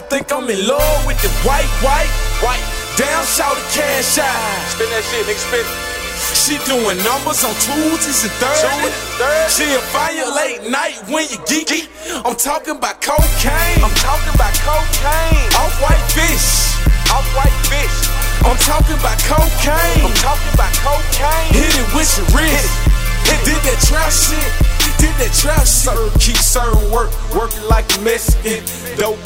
think I'm in love with the white, white, white. Down shout the cash out. Spin that shit, nigga, spin. She doing numbers on Tuesdays and Thursdays. She'll find you late night when you geeky. I'm talking about cocaine. I'm talking about cocaine. Off white fish. Off white fish. I'm talking about cocaine. I'm talking about cocaine. Hit it with your wrist. Did that trap shit. Did that trap shit. Serve, keep serving work, working like a Mexican. Dope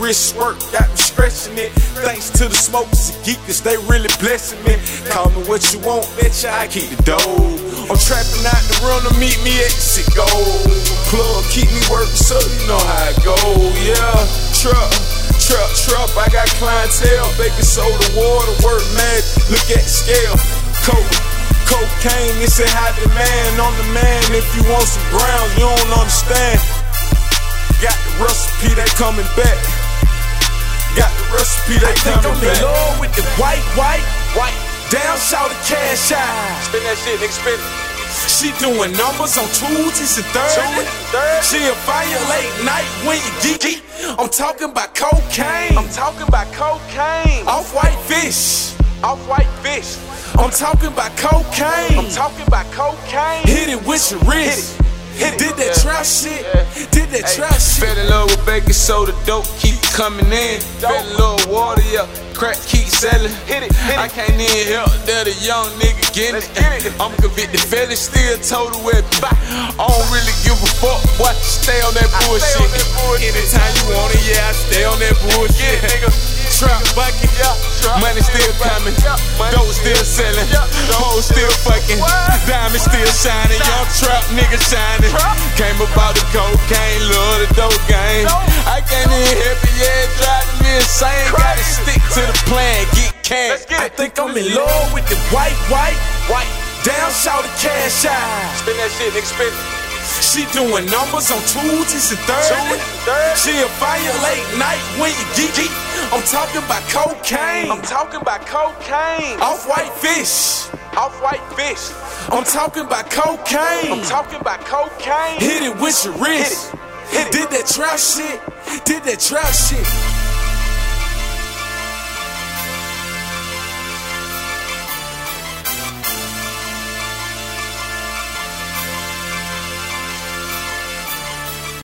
wrist work, got me stretching it. Thanks to the smokers and geekers, they really blessing me. Call me what you want, bitch, I keep the dough. I'm trapping out the run to meet me at the go. Plug, keep me working, so you know how it go. Yeah, truck. Truck, truck, I got clientele, baking soda, water, work mad, look at scale. Coke, cocaine, it's a high demand on the man. If you want some grounds, you don't understand. Got the recipe, they coming back. Recipe, they I think I'm in love with the white, white, White. down shout the cash out. Spin that shit, nigga, spin it. She doing numbers on Tuesdays and Thursdays. Thursday. She'll fire late night when you geeky. I'm talking about cocaine. I'm talking about cocaine. Off white fish. Off white fish. I'm talking about cocaine. I'm talking about cocaine. Hit it with your wrist. It. Did that Yeah. trap shit. Yeah. Did that trap shit. Fell in love with baking soda, dope keep coming in. Fell in love with water, yeah, crack keep selling. Hit it, hit it. I can't even help that a young nigga getting it. get it. I'm convicted, felon, still total with bye. I don't really give a fuck, boy. Stay on that bullshit. Bullshit. Anytime you want it, yeah, I stay on that bullshit. It, nigga. Trap bucket, Yeah, trap. money still coming, Yeah, dope still- selling, Yeah, hoes still fucking, What? diamonds still shining, young trap nigga shining. Trap. Came about the cocaine, love the dope game. I can't even help it, yeah, driving me insane. Gotta stick to the plan, get cash. I think I'm in love with the white, white, White. down shout the cash out. Spin that shit, nigga, spin it. She doing numbers on Tuesdays and Thursdays. She a fire late night when you geeky. I'm talking about cocaine. I'm talking about cocaine. Off white fish. Off white fish. I'm talking about cocaine. I'm talking about cocaine. Hit it with your wrist. Hit it. Did that trap shit. Did that trap shit.